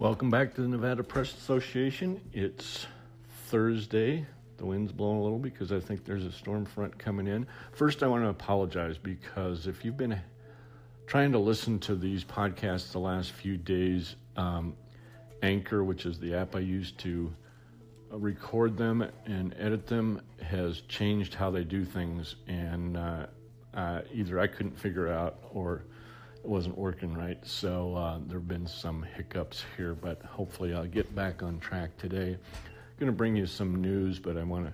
Welcome back to the Nevada Press Association. It's Thursday. The wind's blowing a little because I think there's a storm front coming in. First, I want to apologize because if you've been trying to listen to these podcasts the last few days, um, Anchor, which is the app I use to record them and edit them, has changed how they do things. And uh, uh, either I couldn't figure out or it wasn't working right. So uh, there have been some hiccups here, but hopefully I'll get back on track today. I'm going to bring you some news, but I want to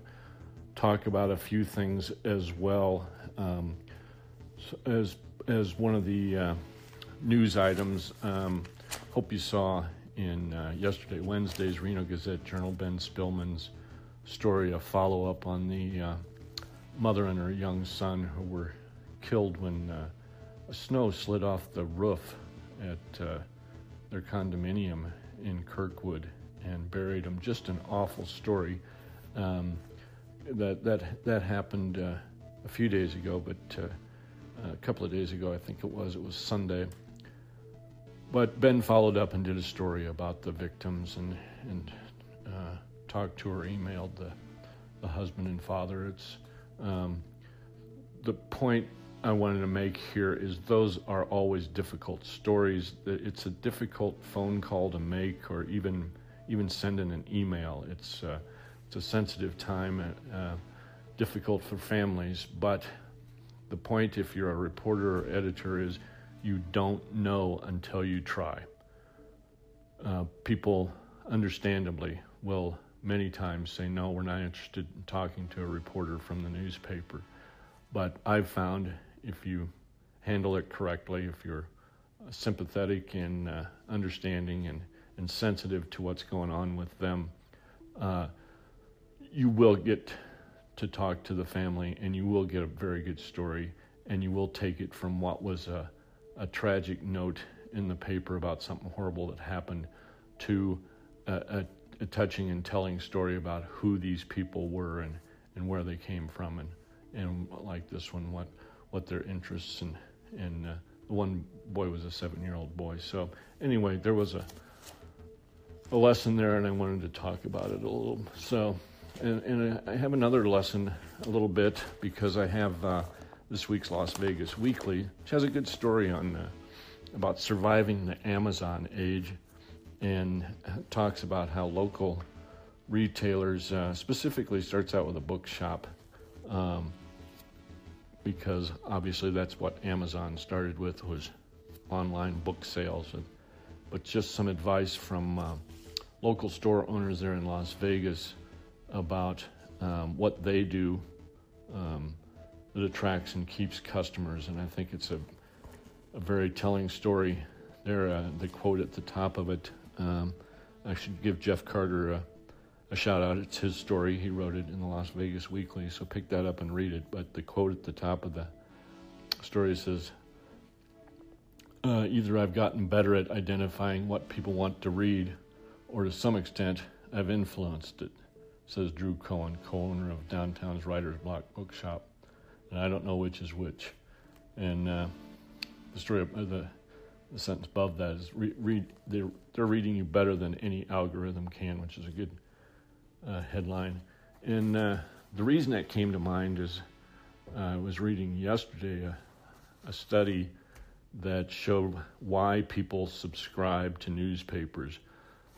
talk about a few things as well. Um, as as one of the uh, news items, um, hope you saw in uh, yesterday, Wednesday's Reno Gazette Journal, Ben Spillman's story, a follow up on the uh, mother and her young son who were killed when uh, snow slid off the roof at uh, their condominium in Kirkwood and buried them. Just an awful story. Um, that that that happened uh, a few days ago, but uh, a couple of days ago, I think it was. It was Sunday. But Ben followed up and did a story about the victims and and uh, talked to or emailed the the husband and father. It's um, the point I wanted to make here is those are always difficult stories. It's a difficult phone call to make, or even even send in an email. It's uh, it's a sensitive time, uh, difficult for families. But the point, if you're a reporter or editor, is you don't know until you try. Uh, people, understandably, will many times say, "No, we're not interested in talking to a reporter from the newspaper." But I've found if you handle it correctly, if you're sympathetic and uh, understanding and, and sensitive to what's going on with them, uh, you will get to talk to the family and you will get a very good story and you will take it from what was a, a tragic note in the paper about something horrible that happened to a, a, a touching and telling story about who these people were and, and where they came from and, and like this one, what what their interests and and uh, the one boy was a seven year old boy. So anyway, there was a a lesson there, and I wanted to talk about it a little. So, and, and I have another lesson a little bit because I have uh, this week's Las Vegas Weekly, which has a good story on uh, about surviving the Amazon age, and talks about how local retailers, uh, specifically, starts out with a bookshop. Um, because obviously that's what Amazon started with was online book sales. And, but just some advice from uh, local store owners there in Las Vegas about um, what they do um, that attracts and keeps customers. And I think it's a, a very telling story. There, uh, the quote at the top of it. Um, I should give Jeff Carter a a shout out. It's his story. He wrote it in the Las Vegas Weekly, so pick that up and read it. But the quote at the top of the story says, uh, Either I've gotten better at identifying what people want to read, or to some extent, I've influenced it, says Drew Cohen, co owner of downtown's Writer's Block Bookshop. And I don't know which is which. And uh, the story, uh, the, the sentence above that is re- read, they're, they're reading you better than any algorithm can, which is a good uh, headline. And uh, the reason that came to mind is uh, I was reading yesterday a, a, study that showed why people subscribe to newspapers.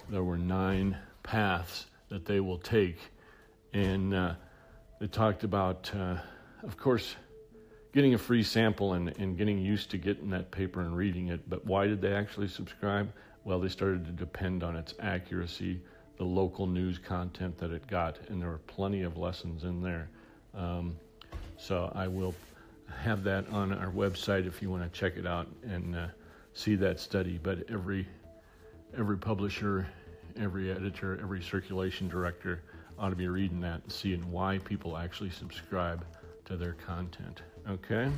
There were nine paths that they will take. And uh, they talked about, uh, of course, getting a free sample and, and getting used to getting that paper and reading it. But why did they actually subscribe? Well, they started to depend on its accuracy the local news content that it got, and there are plenty of lessons in there. Um, so I will have that on our website if you want to check it out and uh, see that study. But every every publisher, every editor, every circulation director ought to be reading that and seeing why people actually subscribe to their content. Okay.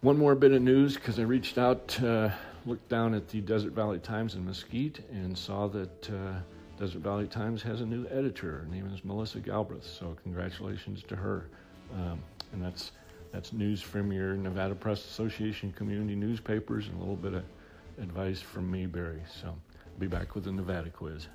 One more bit of news because I reached out, uh, looked down at the Desert Valley Times in Mesquite, and saw that. Uh, Desert Valley Times has a new editor. Her name is Melissa Galbraith, so congratulations to her. Um, and that's that's news from your Nevada Press Association community newspapers and a little bit of advice from me, Barry. So Be back with the Nevada quiz.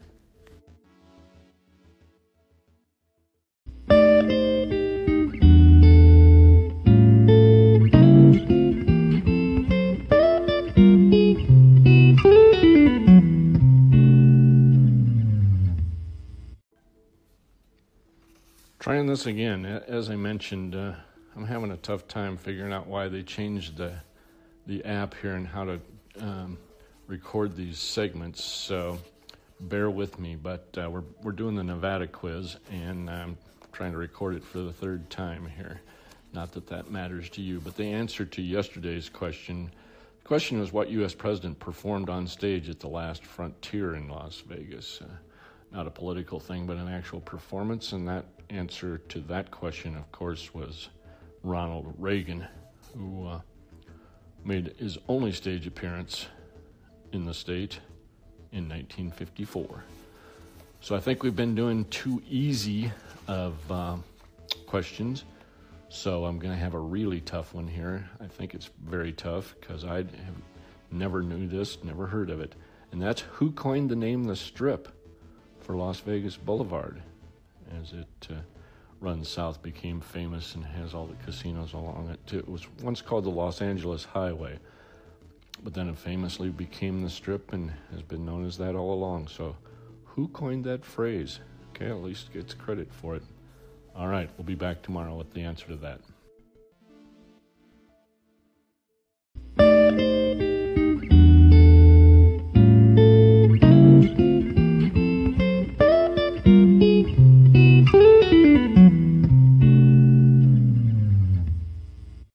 This again. As I mentioned, uh, I'm having a tough time figuring out why they changed the the app here and how to um, record these segments. So bear with me. But uh, we're we're doing the Nevada quiz, and I'm trying to record it for the third time here. Not that that matters to you, but the answer to yesterday's question. The question was what U.S. president performed on stage at the last Frontier in Las Vegas. Uh, not a political thing, but an actual performance. And that answer to that question, of course, was Ronald Reagan, who uh, made his only stage appearance in the state in 1954. So I think we've been doing too easy of uh, questions. So I'm going to have a really tough one here. I think it's very tough because I never knew this, never heard of it. And that's who coined the name the Strip for Las Vegas Boulevard as it uh, runs south, became famous, and has all the casinos along it. It was once called the Los Angeles Highway, but then it famously became the Strip and has been known as that all along. So, who coined that phrase? Okay, at least gets credit for it. All right, we'll be back tomorrow with the answer to that.